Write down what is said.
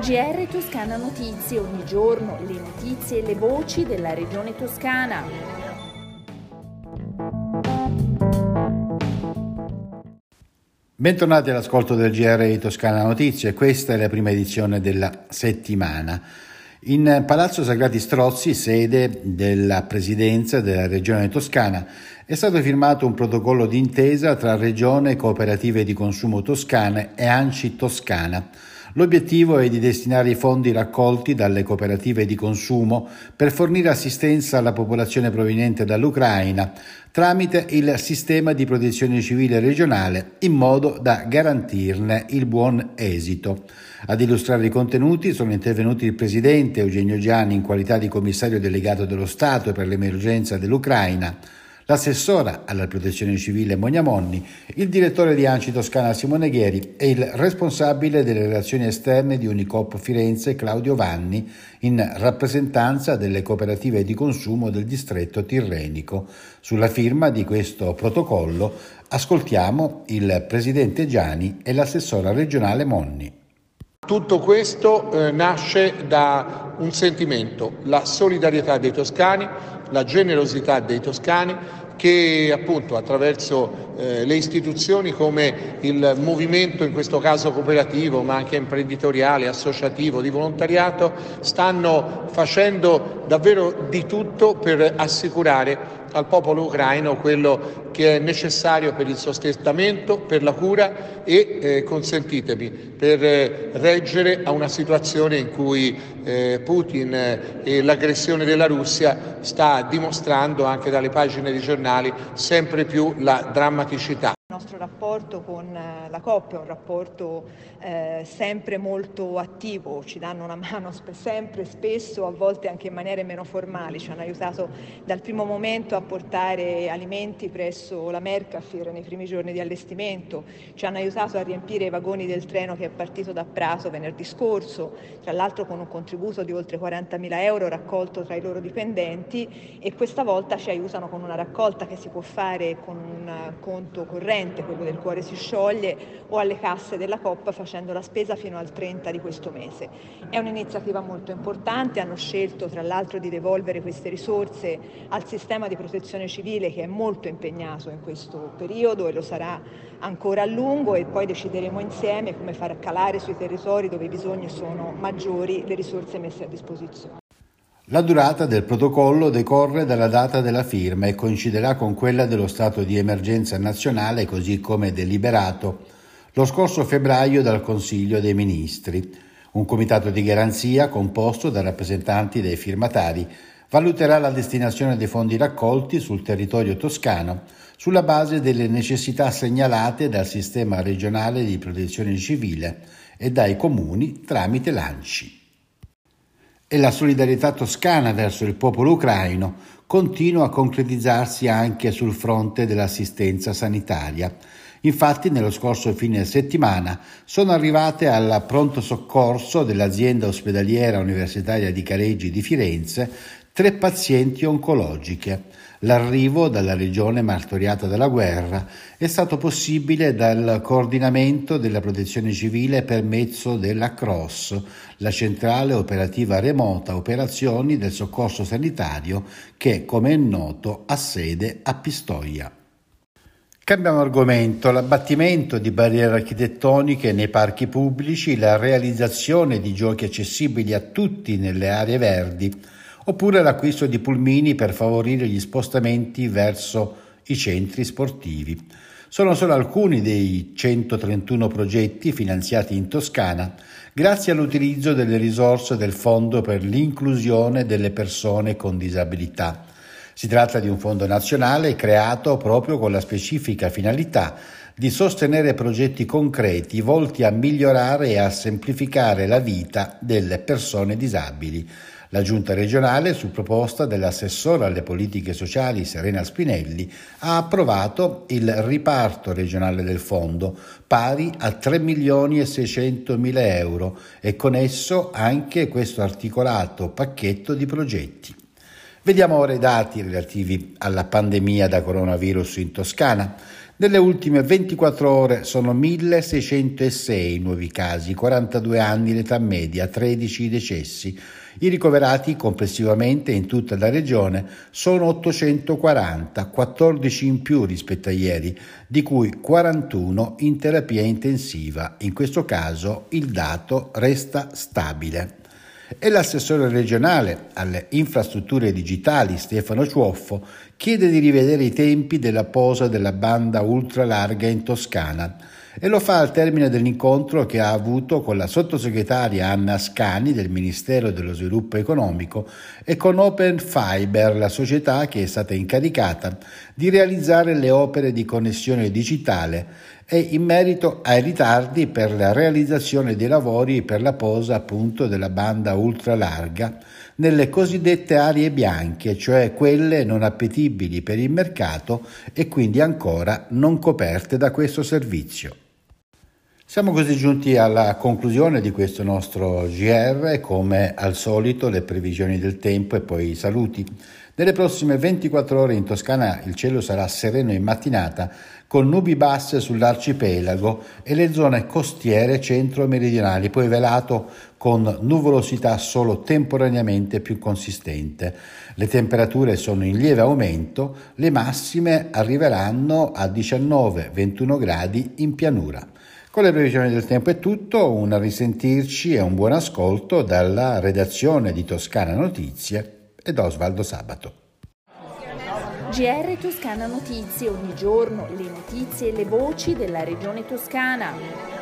GR Toscana Notizie, ogni giorno le notizie e le voci della regione toscana. Bentornati all'ascolto del GR Toscana Notizie, questa è la prima edizione della settimana. In Palazzo Sagrati Strozzi, sede della Presidenza della Regione Toscana, è stato firmato un protocollo d'intesa tra Regione Cooperative di Consumo Toscane e ANCI Toscana L'obiettivo è di destinare i fondi raccolti dalle cooperative di consumo per fornire assistenza alla popolazione proveniente dall'Ucraina tramite il sistema di protezione civile regionale in modo da garantirne il buon esito. Ad illustrare i contenuti sono intervenuti il Presidente Eugenio Gianni in qualità di commissario delegato dello Stato per l'emergenza dell'Ucraina, l'assessora alla protezione civile Monia Monni, il direttore di Anci Toscana Simone Ghieri e il responsabile delle relazioni esterne di Unicop Firenze Claudio Vanni in rappresentanza delle cooperative di consumo del distretto tirrenico. Sulla firma di questo protocollo ascoltiamo il presidente Giani e l'assessora regionale Monni. Tutto questo eh, nasce da un sentimento, la solidarietà dei toscani, la generosità dei toscani che appunto attraverso eh, le istituzioni come il movimento, in questo caso cooperativo, ma anche imprenditoriale, associativo, di volontariato, stanno facendo davvero di tutto per assicurare al popolo ucraino quello che è necessario per il sostentamento, per la cura e, eh, consentitemi, per eh, reggere a una situazione in cui eh, Putin e l'aggressione della Russia sta dimostrando anche dalle pagine dei giornali sempre più la drammaticità nostro rapporto con eh, la coppia un rapporto eh, sempre molto attivo, ci danno una mano sempre, spesso, a volte anche in maniere meno formali, ci hanno aiutato dal primo momento a portare alimenti presso la Mercafir nei primi giorni di allestimento, ci hanno aiutato a riempire i vagoni del treno che è partito da Prato venerdì scorso, tra l'altro con un contributo di oltre 40.000 euro raccolto tra i loro dipendenti e questa volta ci aiutano con una raccolta che si può fare con un conto corrente, quello del cuore si scioglie, o alle casse della Coppa facendo la spesa fino al 30 di questo mese. È un'iniziativa molto importante, hanno scelto tra l'altro di devolvere queste risorse al sistema di protezione civile che è molto impegnato in questo periodo e lo sarà ancora a lungo e poi decideremo insieme come far calare sui territori dove i bisogni sono maggiori le risorse messe a disposizione. La durata del protocollo decorre dalla data della firma e coinciderà con quella dello stato di emergenza nazionale così come deliberato lo scorso febbraio dal Consiglio dei Ministri. Un comitato di garanzia composto da rappresentanti dei firmatari valuterà la destinazione dei fondi raccolti sul territorio toscano sulla base delle necessità segnalate dal sistema regionale di protezione civile e dai comuni tramite l'ANCI e la solidarietà toscana verso il popolo ucraino continua a concretizzarsi anche sul fronte dell'assistenza sanitaria. Infatti nello scorso fine settimana sono arrivate al pronto soccorso dell'azienda ospedaliera universitaria di Careggi di Firenze tre pazienti oncologiche. L'arrivo dalla regione martoriata dalla guerra è stato possibile dal coordinamento della protezione civile per mezzo della CROSS, la centrale operativa remota operazioni del soccorso sanitario che, come è noto, ha sede a Pistoia. Cambiamo argomento, l'abbattimento di barriere architettoniche nei parchi pubblici, la realizzazione di giochi accessibili a tutti nelle aree verdi, oppure l'acquisto di pulmini per favorire gli spostamenti verso i centri sportivi. Sono solo alcuni dei 131 progetti finanziati in Toscana grazie all'utilizzo delle risorse del Fondo per l'inclusione delle persone con disabilità. Si tratta di un fondo nazionale creato proprio con la specifica finalità di sostenere progetti concreti volti a migliorare e a semplificare la vita delle persone disabili. La Giunta regionale, su proposta dell'assessore alle politiche sociali Serena Spinelli, ha approvato il riparto regionale del fondo, pari a 3 milioni e 600 mila euro, e con esso anche questo articolato pacchetto di progetti. Vediamo ora i dati relativi alla pandemia da coronavirus in Toscana. Nelle ultime 24 ore sono 1606 nuovi casi, 42 anni l'età media, 13 decessi. I ricoverati complessivamente in tutta la regione sono 840, 14 in più rispetto a ieri, di cui 41 in terapia intensiva. In questo caso il dato resta stabile. E l'assessore regionale alle infrastrutture digitali Stefano Ciuoffo chiede di rivedere i tempi della posa della banda ultralarga in Toscana e lo fa al termine dell'incontro che ha avuto con la sottosegretaria Anna Ascani del Ministero dello Sviluppo Economico e con Open Fiber, la società che è stata incaricata di realizzare le opere di connessione digitale e in merito ai ritardi per la realizzazione dei lavori per la posa appunto della banda ultralarga nelle cosiddette aree bianche, cioè quelle non appetibili per il mercato e quindi ancora non coperte da questo servizio. Siamo così giunti alla conclusione di questo nostro GR, come al solito le previsioni del tempo e poi i saluti. Nelle prossime 24 ore in Toscana il cielo sarà sereno in mattinata con nubi basse sull'arcipelago e le zone costiere centro-meridionali, poi velato con nuvolosità solo temporaneamente più consistente. Le temperature sono in lieve aumento, le massime arriveranno a 19-21 gradi in pianura. Con le previsioni del tempo è tutto, un risentirci e un buon ascolto dalla redazione di Toscana Notizie e da Osvaldo Sabato. GR Toscana Notizie, ogni giorno le notizie e le voci della regione toscana.